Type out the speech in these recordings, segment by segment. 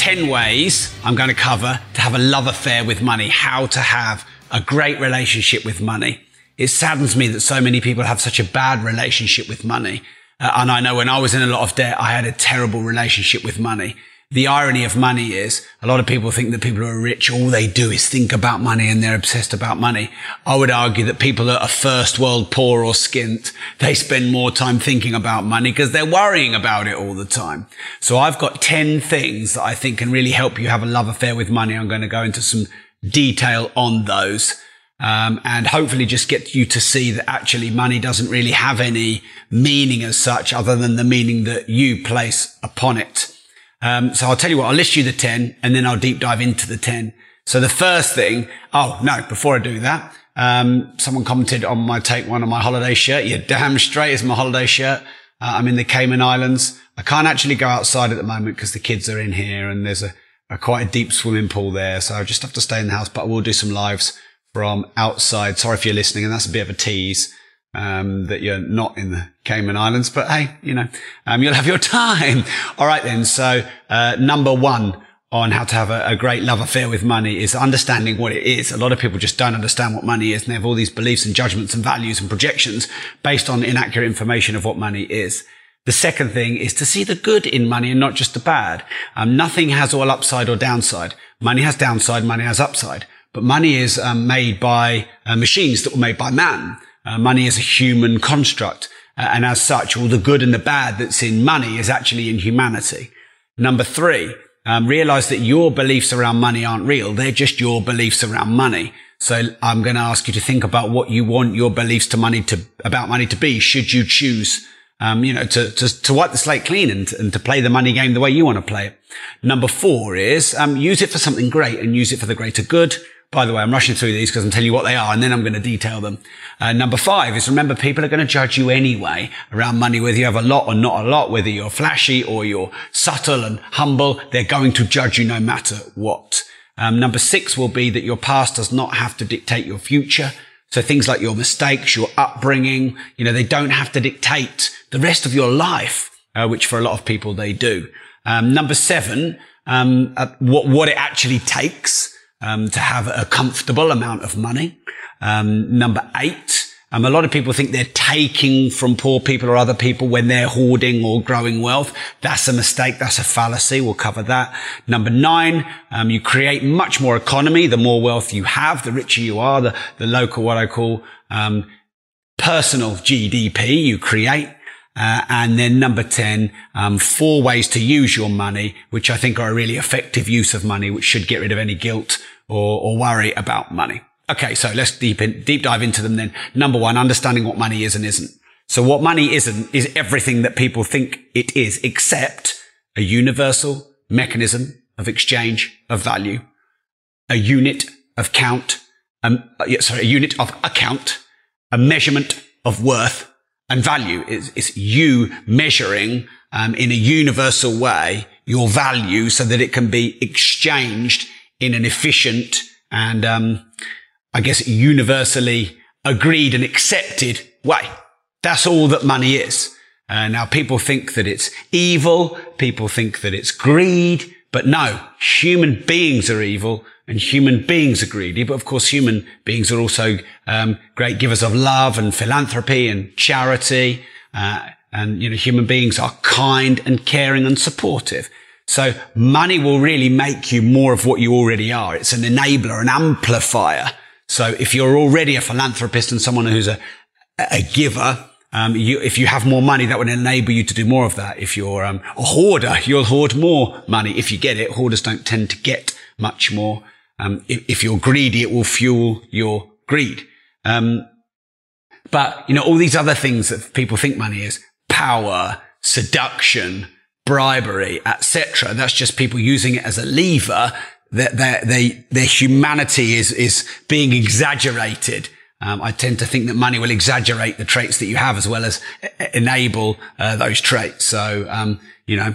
10 ways I'm going to cover to have a love affair with money, how to have a great relationship with money. It saddens me that so many people have such a bad relationship with money. Uh, and I know when I was in a lot of debt, I had a terrible relationship with money the irony of money is a lot of people think that people who are rich, all they do is think about money and they're obsessed about money. I would argue that people that are first world poor or skint, they spend more time thinking about money because they're worrying about it all the time. So I've got 10 things that I think can really help you have a love affair with money. I'm going to go into some detail on those. Um, and hopefully just get you to see that actually money doesn't really have any meaning as such other than the meaning that you place upon it. Um, so I'll tell you what, I'll list you the 10 and then I'll deep dive into the 10. So the first thing, oh no, before I do that, um, someone commented on my take one on my holiday shirt. You're damn straight it's my holiday shirt. Uh, I'm in the Cayman Islands. I can't actually go outside at the moment because the kids are in here and there's a, a quite a deep swimming pool there. So I just have to stay in the house, but I will do some lives from outside. Sorry if you're listening and that's a bit of a tease um, that you're not in the Cayman Islands, but hey, you know, um, you'll have your time. All right then. So, uh, number one on how to have a, a, great love affair with money is understanding what it is. A lot of people just don't understand what money is and they have all these beliefs and judgments and values and projections based on inaccurate information of what money is. The second thing is to see the good in money and not just the bad. Um, nothing has all upside or downside. Money has downside, money has upside. But money is um, made by uh, machines that were made by man. Uh, money is a human construct. Uh, and as such, all the good and the bad that's in money is actually in humanity. Number three, um, realize that your beliefs around money aren't real. They're just your beliefs around money. So I'm going to ask you to think about what you want your beliefs to money to, about money to be. Should you choose, um, you know, to, to, to wipe the slate clean and, and to play the money game the way you want to play it. Number four is, um, use it for something great and use it for the greater good. By the way, I'm rushing through these because I'm telling you what they are and then I'm going to detail them. Uh, number five is remember people are going to judge you anyway around money, whether you have a lot or not a lot, whether you're flashy or you're subtle and humble. They're going to judge you no matter what. Um, number six will be that your past does not have to dictate your future. So things like your mistakes, your upbringing, you know, they don't have to dictate the rest of your life, uh, which for a lot of people they do. Um, number seven, um, uh, what, what it actually takes um, to have a comfortable amount of money. Um, number eight, um, a lot of people think they're taking from poor people or other people when they're hoarding or growing wealth. That's a mistake. That's a fallacy. We'll cover that. Number nine, um, you create much more economy. The more wealth you have, the richer you are. The, the local, what I call um, personal GDP you create. Uh, and then number 10, um, four ways to use your money, which I think are a really effective use of money, which should get rid of any guilt or, or worry about money. Okay. So let's deep in, deep dive into them then. Number one, understanding what money is and isn't. So what money isn't is everything that people think it is, except a universal mechanism of exchange of value, a unit of count, um, sorry, a unit of account, a measurement of worth, and value is, you measuring um, in a universal way your value so that it can be exchanged in an efficient and um, I guess universally agreed and accepted way. That's all that money is. Uh, now people think that it's evil. People think that it's greed, but no, human beings are evil and human beings are greedy, but of course human beings are also um, great givers of love and philanthropy and charity. Uh, and you know, human beings are kind and caring and supportive. So money will really make you more of what you already are. It's an enabler, an amplifier. So if you're already a philanthropist and someone who's a, a giver, um, you, if you have more money, that would enable you to do more of that. If you're um, a hoarder, you'll hoard more money. If you get it, hoarders don't tend to get much more. Um, if, if, you're greedy, it will fuel your greed. Um, but you know, all these other things that people think money is power, seduction, bribery, etc. That's just people using it as a lever their, their, their, their humanity is, is being exaggerated. Um, I tend to think that money will exaggerate the traits that you have as well as enable uh, those traits. So, um, you know,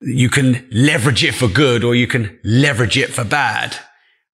you can leverage it for good or you can leverage it for bad.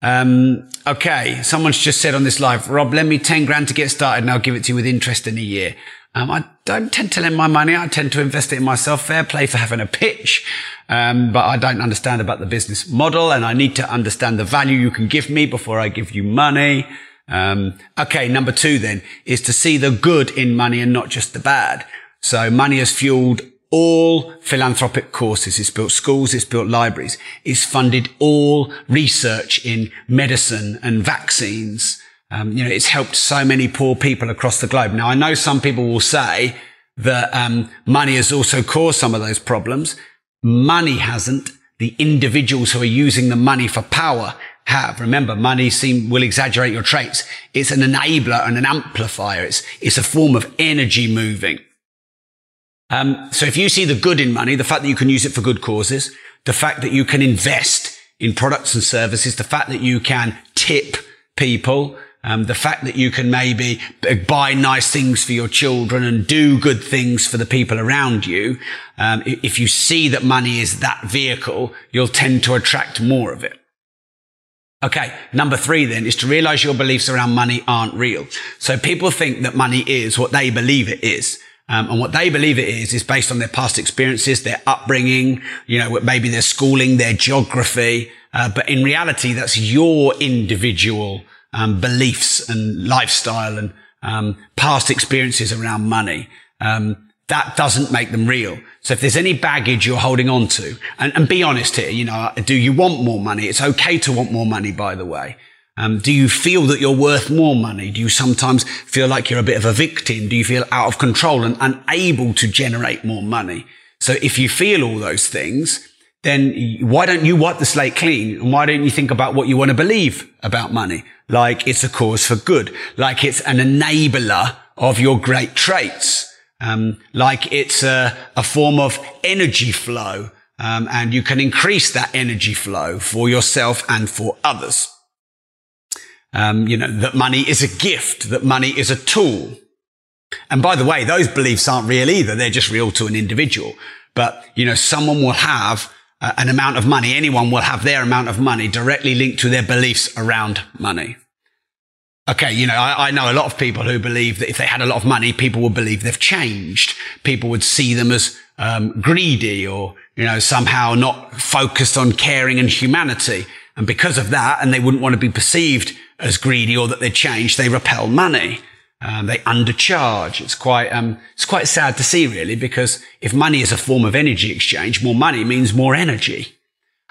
Um, okay. Someone's just said on this live, Rob, lend me 10 grand to get started and I'll give it to you with interest in a year. Um, I don't tend to lend my money. I tend to invest it in myself. Fair play for having a pitch. Um, but I don't understand about the business model and I need to understand the value you can give me before I give you money. Um, okay. Number two then is to see the good in money and not just the bad. So money has fueled all philanthropic courses. It's built schools. It's built libraries. It's funded all research in medicine and vaccines. Um, you know, it's helped so many poor people across the globe. Now, I know some people will say that um, money has also caused some of those problems. Money hasn't. The individuals who are using the money for power have. Remember, money seem, will exaggerate your traits. It's an enabler and an amplifier. It's, it's a form of energy moving. Um, so if you see the good in money, the fact that you can use it for good causes, the fact that you can invest in products and services, the fact that you can tip people, um, the fact that you can maybe buy nice things for your children and do good things for the people around you, um, if you see that money is that vehicle, you'll tend to attract more of it. Okay, number three then is to realize your beliefs around money aren't real. So people think that money is what they believe it is. Um, and what they believe it is, is based on their past experiences, their upbringing, you know, maybe their schooling, their geography. Uh, but in reality, that's your individual um, beliefs and lifestyle and um, past experiences around money. Um, that doesn't make them real. So if there's any baggage you're holding on to, and, and be honest here, you know, do you want more money? It's okay to want more money, by the way. Um, do you feel that you're worth more money? Do you sometimes feel like you're a bit of a victim? Do you feel out of control and unable to generate more money? So if you feel all those things, then why don't you wipe the slate clean? And why don't you think about what you want to believe about money? Like it's a cause for good, like it's an enabler of your great traits, um, like it's a, a, form of energy flow, um, and you can increase that energy flow for yourself and for others. Um, you know, that money is a gift, that money is a tool. And by the way, those beliefs aren't real either. They're just real to an individual. But, you know, someone will have uh, an amount of money. Anyone will have their amount of money directly linked to their beliefs around money. Okay, you know, I, I, know a lot of people who believe that if they had a lot of money, people would believe they've changed. People would see them as um, greedy or, you know, somehow not focused on caring and humanity. And because of that, and they wouldn't want to be perceived as greedy or that they change, they repel money. Um, they undercharge. It's quite, um, it's quite sad to see really, because if money is a form of energy exchange, more money means more energy.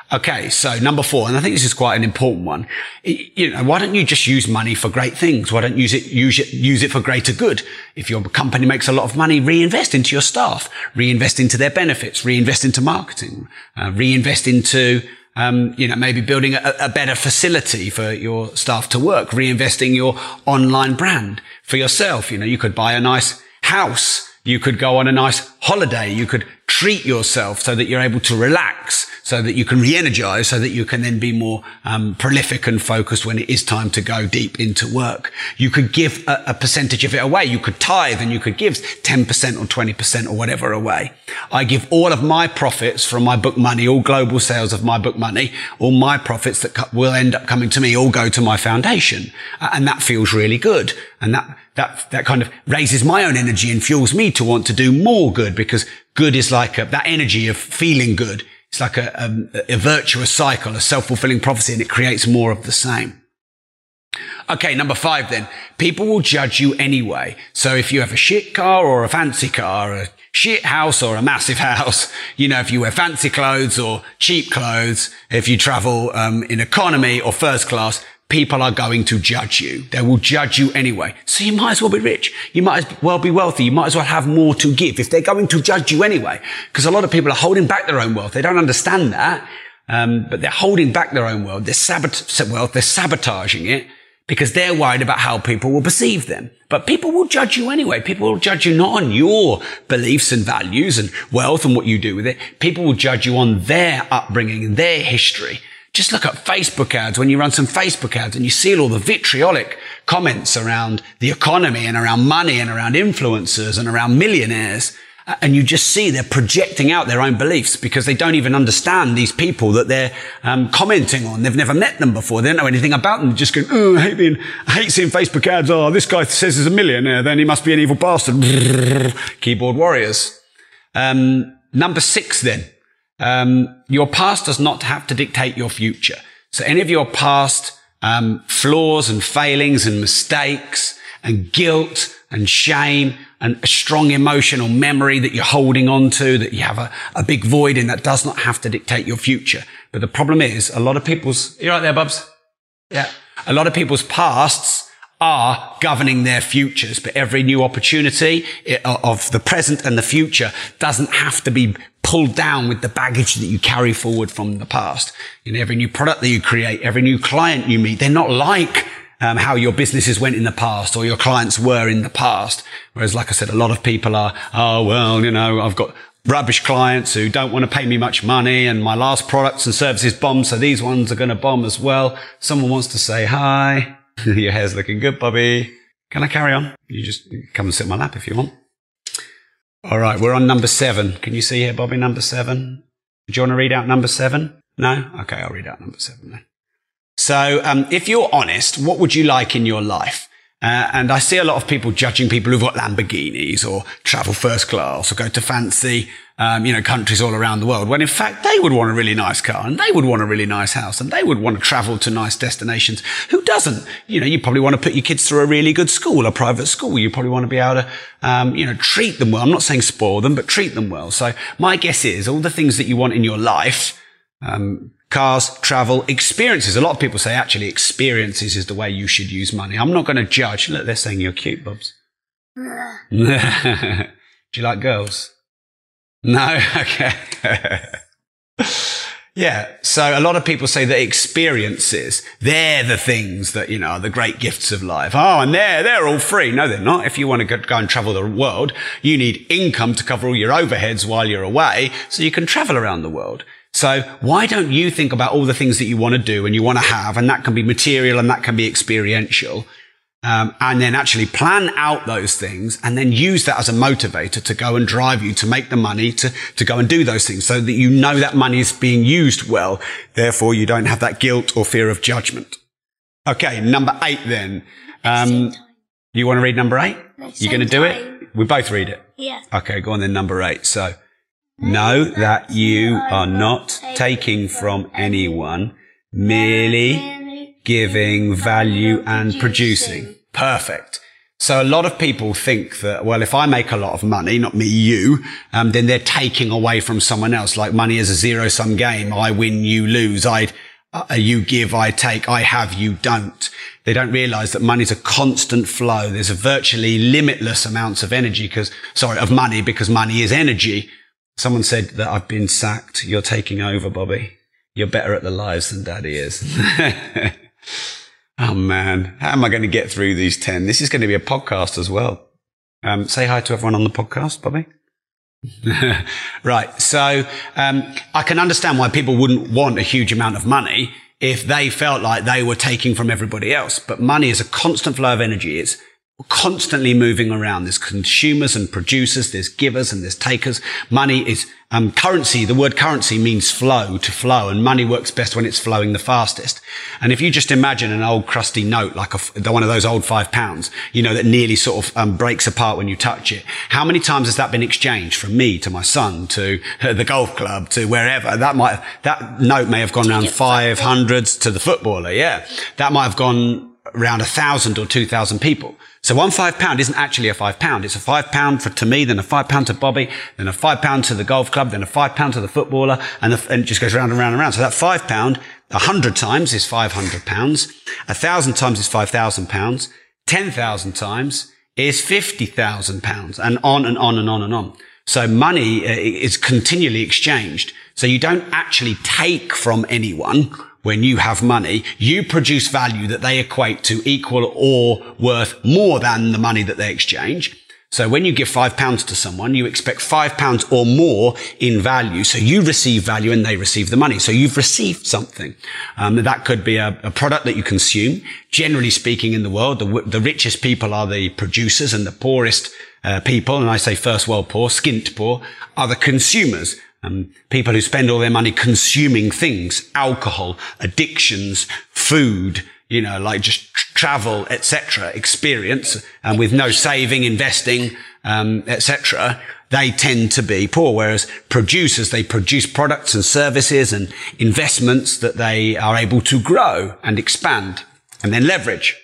Okay, so number four, and I think this is quite an important one. You know, why don't you just use money for great things? Why don't you use it, use it, use it for greater good? If your company makes a lot of money, reinvest into your staff, reinvest into their benefits, reinvest into marketing, uh, reinvest into um, you know, maybe building a, a, better facility for your staff to work, reinvesting your online brand for yourself. You know, you could buy a nice house. You could go on a nice holiday. You could treat yourself so that you're able to relax so that you can re-energize, so that you can then be more um, prolific and focused when it is time to go deep into work. You could give a, a percentage of it away. You could tithe and you could give 10% or 20% or whatever away. I give all of my profits from my book money, all global sales of my book money, all my profits that will end up coming to me all go to my foundation. And that feels really good. And that, that, that kind of raises my own energy and fuels me to want to do more good because good is like a, that energy of feeling good it's like a, a, a virtuous cycle, a self-fulfilling prophecy, and it creates more of the same. Okay, number five then. People will judge you anyway. So if you have a shit car or a fancy car, a shit house or a massive house, you know, if you wear fancy clothes or cheap clothes, if you travel um, in economy or first class, people are going to judge you. They will judge you anyway. So you might as well be rich. You might as well be wealthy. You might as well have more to give if they're going to judge you anyway. Because a lot of people are holding back their own wealth. They don't understand that. Um, but they're holding back their own wealth. They're sabot- wealth. They're sabotaging it because they're worried about how people will perceive them. But people will judge you anyway. People will judge you not on your beliefs and values and wealth and what you do with it. People will judge you on their upbringing and their history. Just look at Facebook ads when you run some Facebook ads and you see all the vitriolic comments around the economy and around money and around influencers and around millionaires. And you just see they're projecting out their own beliefs because they don't even understand these people that they're um, commenting on. They've never met them before. They don't know anything about them. They're just going, oh, I hate, being, I hate seeing Facebook ads. Oh, this guy says he's a millionaire. Then he must be an evil bastard. Keyboard warriors. Um, number six then. Um, your past does not have to dictate your future. So any of your past um, flaws and failings and mistakes and guilt and shame and a strong emotional memory that you're holding on to, that you have a, a big void in that does not have to dictate your future. But the problem is a lot of people's, you're right there, Bubs? Yeah. A lot of people's pasts are governing their futures, but every new opportunity of the present and the future doesn't have to be pulled down with the baggage that you carry forward from the past. In every new product that you create, every new client you meet, they're not like um, how your businesses went in the past or your clients were in the past. Whereas, like I said, a lot of people are, oh, well, you know, I've got rubbish clients who don't want to pay me much money and my last products and services bomb. So these ones are going to bomb as well. Someone wants to say hi. your hair's looking good, Bobby. Can I carry on? You just come and sit on my lap if you want. All right, we're on number seven. Can you see here, Bobby, number seven? Do you want to read out number seven? No? Okay, I'll read out number seven then. So, um, if you're honest, what would you like in your life? Uh, and I see a lot of people judging people who've got Lamborghinis or travel first class or go to fancy, um, you know, countries all around the world. When in fact they would want a really nice car and they would want a really nice house and they would want to travel to nice destinations. Who doesn't? You know, you probably want to put your kids through a really good school, a private school. You probably want to be able to, um, you know, treat them well. I'm not saying spoil them, but treat them well. So my guess is all the things that you want in your life, um, cars, travel, experiences. A lot of people say actually experiences is the way you should use money. I'm not going to judge. Look, they're saying you're cute, Bubs. Do you like girls? No? Okay. yeah. So a lot of people say that experiences, they're the things that, you know, are the great gifts of life. Oh, and they're, they're all free. No, they're not. If you want to go, go and travel the world, you need income to cover all your overheads while you're away so you can travel around the world. So why don't you think about all the things that you want to do and you want to have, and that can be material and that can be experiential. Um, and then actually plan out those things and then use that as a motivator to go and drive you to make the money to, to go and do those things so that you know that money is being used well. Therefore, you don't have that guilt or fear of judgment. Okay. Number eight then. Um, you want to read number eight? You're going to do it? We both read it. Yeah. Okay. Go on then. Number eight. So Know that you are not taking from anyone, merely giving value and producing. Perfect. So a lot of people think that, well, if I make a lot of money, not me, you, um, then they're taking away from someone else. Like money is a zero sum game. I win, you lose. I, uh, you give, I take. I have, you don't. They don't realize that money is a constant flow. There's a virtually limitless amounts of energy because, sorry, of money because money is energy. Someone said that I've been sacked. You're taking over, Bobby. You're better at the lives than daddy is. oh man, how am I going to get through these 10? This is going to be a podcast as well. Um, say hi to everyone on the podcast, Bobby. right. So, um, I can understand why people wouldn't want a huge amount of money if they felt like they were taking from everybody else. But money is a constant flow of energy. It's constantly moving around. There's consumers and producers, there's givers and there's takers. Money is um, currency. The word currency means flow, to flow, and money works best when it's flowing the fastest. And if you just imagine an old crusty note, like a, one of those old five pounds, you know, that nearly sort of um, breaks apart when you touch it. How many times has that been exchanged from me to my son to uh, the golf club to wherever? That might, that note may have gone around five hundreds to the footballer. Yeah. That might have gone around a thousand or two thousand people. So one five pound isn't actually a five pound. It's a five pound for, to me, then a five pound to Bobby, then a five pound to the golf club, then a five pound to the footballer, and, the, and it just goes round and round and round. So that five pound, a hundred times is 500 pounds. A thousand times is 5,000 pounds. 10,000 times is 50,000 pounds and on and on and on and on. So money uh, is continually exchanged. So you don't actually take from anyone when you have money, you produce value that they equate to equal or worth more than the money that they exchange. So when you give five pounds to someone, you expect five pounds or more in value. So you receive value and they receive the money. So you've received something. Um, that could be a, a, product that you consume. Generally speaking in the world, the, the richest people are the producers and the poorest uh, people, and I say first world poor, skint poor, are the consumers. Um, people who spend all their money consuming things, alcohol, addictions, food, you know, like just travel, etc., experience, and with no saving, investing, um, etc., they tend to be poor. Whereas producers, they produce products and services and investments that they are able to grow and expand and then leverage.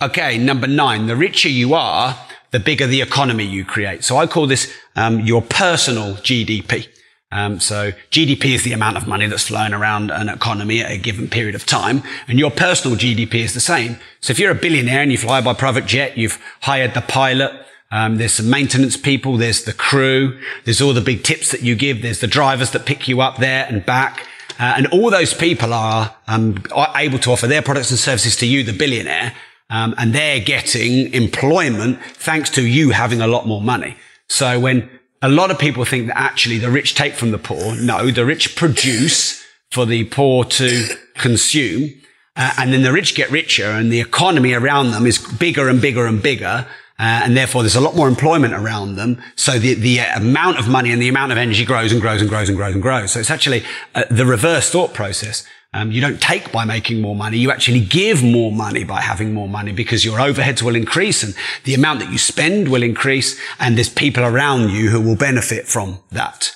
Okay, number nine, the richer you are, the bigger the economy you create. So I call this um, your personal GDP. Um, so GDP is the amount of money that's flowing around an economy at a given period of time, and your personal GDP is the same. So if you're a billionaire and you fly by private jet, you've hired the pilot. Um, there's some maintenance people. There's the crew. There's all the big tips that you give. There's the drivers that pick you up there and back. Uh, and all those people are um, able to offer their products and services to you, the billionaire, um, and they're getting employment thanks to you having a lot more money. So when a lot of people think that actually the rich take from the poor. No, the rich produce for the poor to consume. Uh, and then the rich get richer and the economy around them is bigger and bigger and bigger. Uh, and therefore there's a lot more employment around them. So the, the amount of money and the amount of energy grows and grows and grows and grows and grows. So it's actually uh, the reverse thought process. Um, you don't take by making more money. You actually give more money by having more money because your overheads will increase and the amount that you spend will increase and there's people around you who will benefit from that.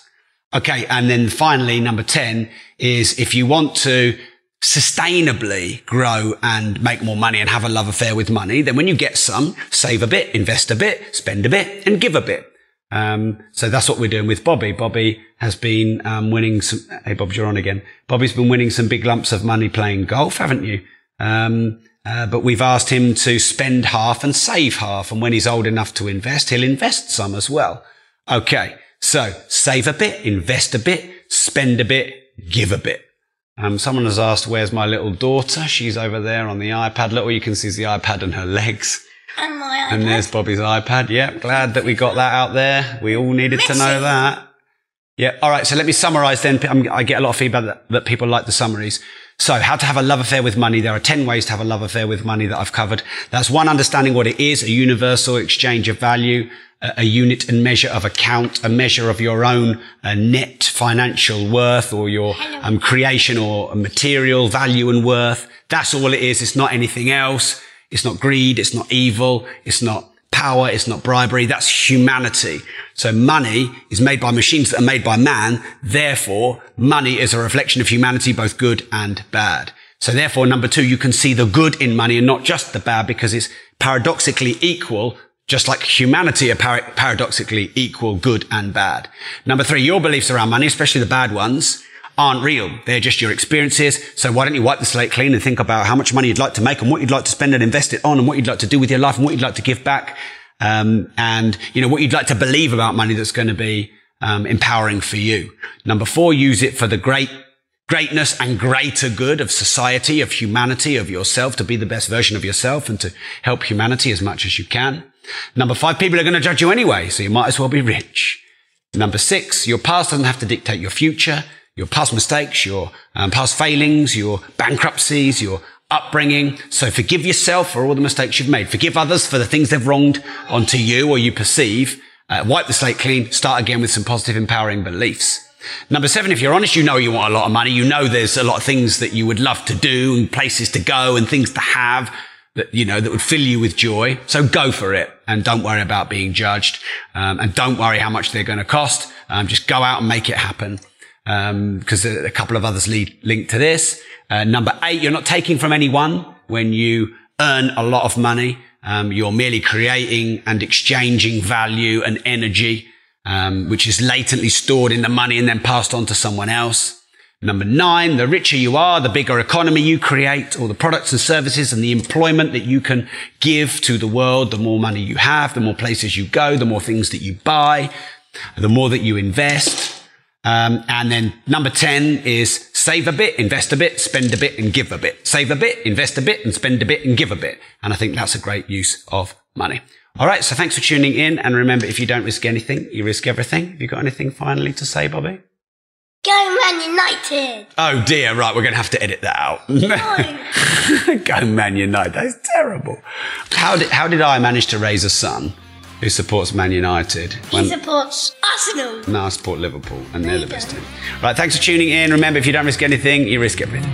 Okay. And then finally, number 10 is if you want to sustainably grow and make more money and have a love affair with money, then when you get some, save a bit, invest a bit, spend a bit and give a bit. Um, so that's what we're doing with Bobby. Bobby has been um, winning some. Hey, Bob, you're on again. Bobby's been winning some big lumps of money playing golf, haven't you? Um, uh, but we've asked him to spend half and save half, and when he's old enough to invest, he'll invest some as well. Okay, so save a bit, invest a bit, spend a bit, give a bit. Um, someone has asked, "Where's my little daughter?" She's over there on the iPad. Look, all you can see is the iPad and her legs. And my iPad. And there's Bobby's iPad. Yep, glad that we got that out there. We all needed to know that. Yeah. All right. So let me summarize then. I get a lot of feedback that, that, people like the summaries. So how to have a love affair with money. There are 10 ways to have a love affair with money that I've covered. That's one, understanding what it is, a universal exchange of value, a, a unit and measure of account, a measure of your own uh, net financial worth or your um, creation or material value and worth. That's all it is. It's not anything else. It's not greed. It's not evil. It's not power. It's not bribery. That's humanity. So money is made by machines that are made by man. Therefore, money is a reflection of humanity, both good and bad. So therefore, number two, you can see the good in money and not just the bad because it's paradoxically equal just like humanity are par- paradoxically equal good and bad. Number three, your beliefs around money, especially the bad ones, aren't real. They're just your experiences. So why don't you wipe the slate clean and think about how much money you'd like to make and what you'd like to spend and invest it on and what you'd like to do with your life and what you'd like to give back. Um, and you know what you'd like to believe about money that's going to be um, empowering for you. Number four, use it for the great greatness and greater good of society, of humanity, of yourself, to be the best version of yourself and to help humanity as much as you can. Number five, people are going to judge you anyway, so you might as well be rich. Number six, your past doesn't have to dictate your future your past mistakes, your um, past failings, your bankruptcies, your upbringing. So forgive yourself for all the mistakes you've made. Forgive others for the things they've wronged onto you or you perceive. Uh, wipe the slate clean. Start again with some positive, empowering beliefs. Number seven, if you're honest, you know you want a lot of money. You know there's a lot of things that you would love to do and places to go and things to have that, you know, that would fill you with joy. So go for it and don't worry about being judged. Um, and don't worry how much they're going to cost. Um, just go out and make it happen because um, a couple of others lead, link to this. Uh, number eight, you're not taking from anyone when you earn a lot of money. Um, you're merely creating and exchanging value and energy, um, which is latently stored in the money and then passed on to someone else. Number nine, the richer you are, the bigger economy you create, all the products and services and the employment that you can give to the world, the more money you have, the more places you go, the more things that you buy, the more that you invest. Um, and then number 10 is save a bit, invest a bit, spend a bit and give a bit. Save a bit, invest a bit and spend a bit and give a bit. And I think that's a great use of money. All right. So thanks for tuning in. And remember, if you don't risk anything, you risk everything. Have you got anything finally to say, Bobby? Go Man United! Oh dear, right, we're going to have to edit that out. No. Go Man United, that's terrible. How did, how did I manage to raise a son who supports Man United? he supports Arsenal. No, I support Liverpool, and they're the best team. Right, thanks for tuning in. Remember, if you don't risk anything, you risk everything.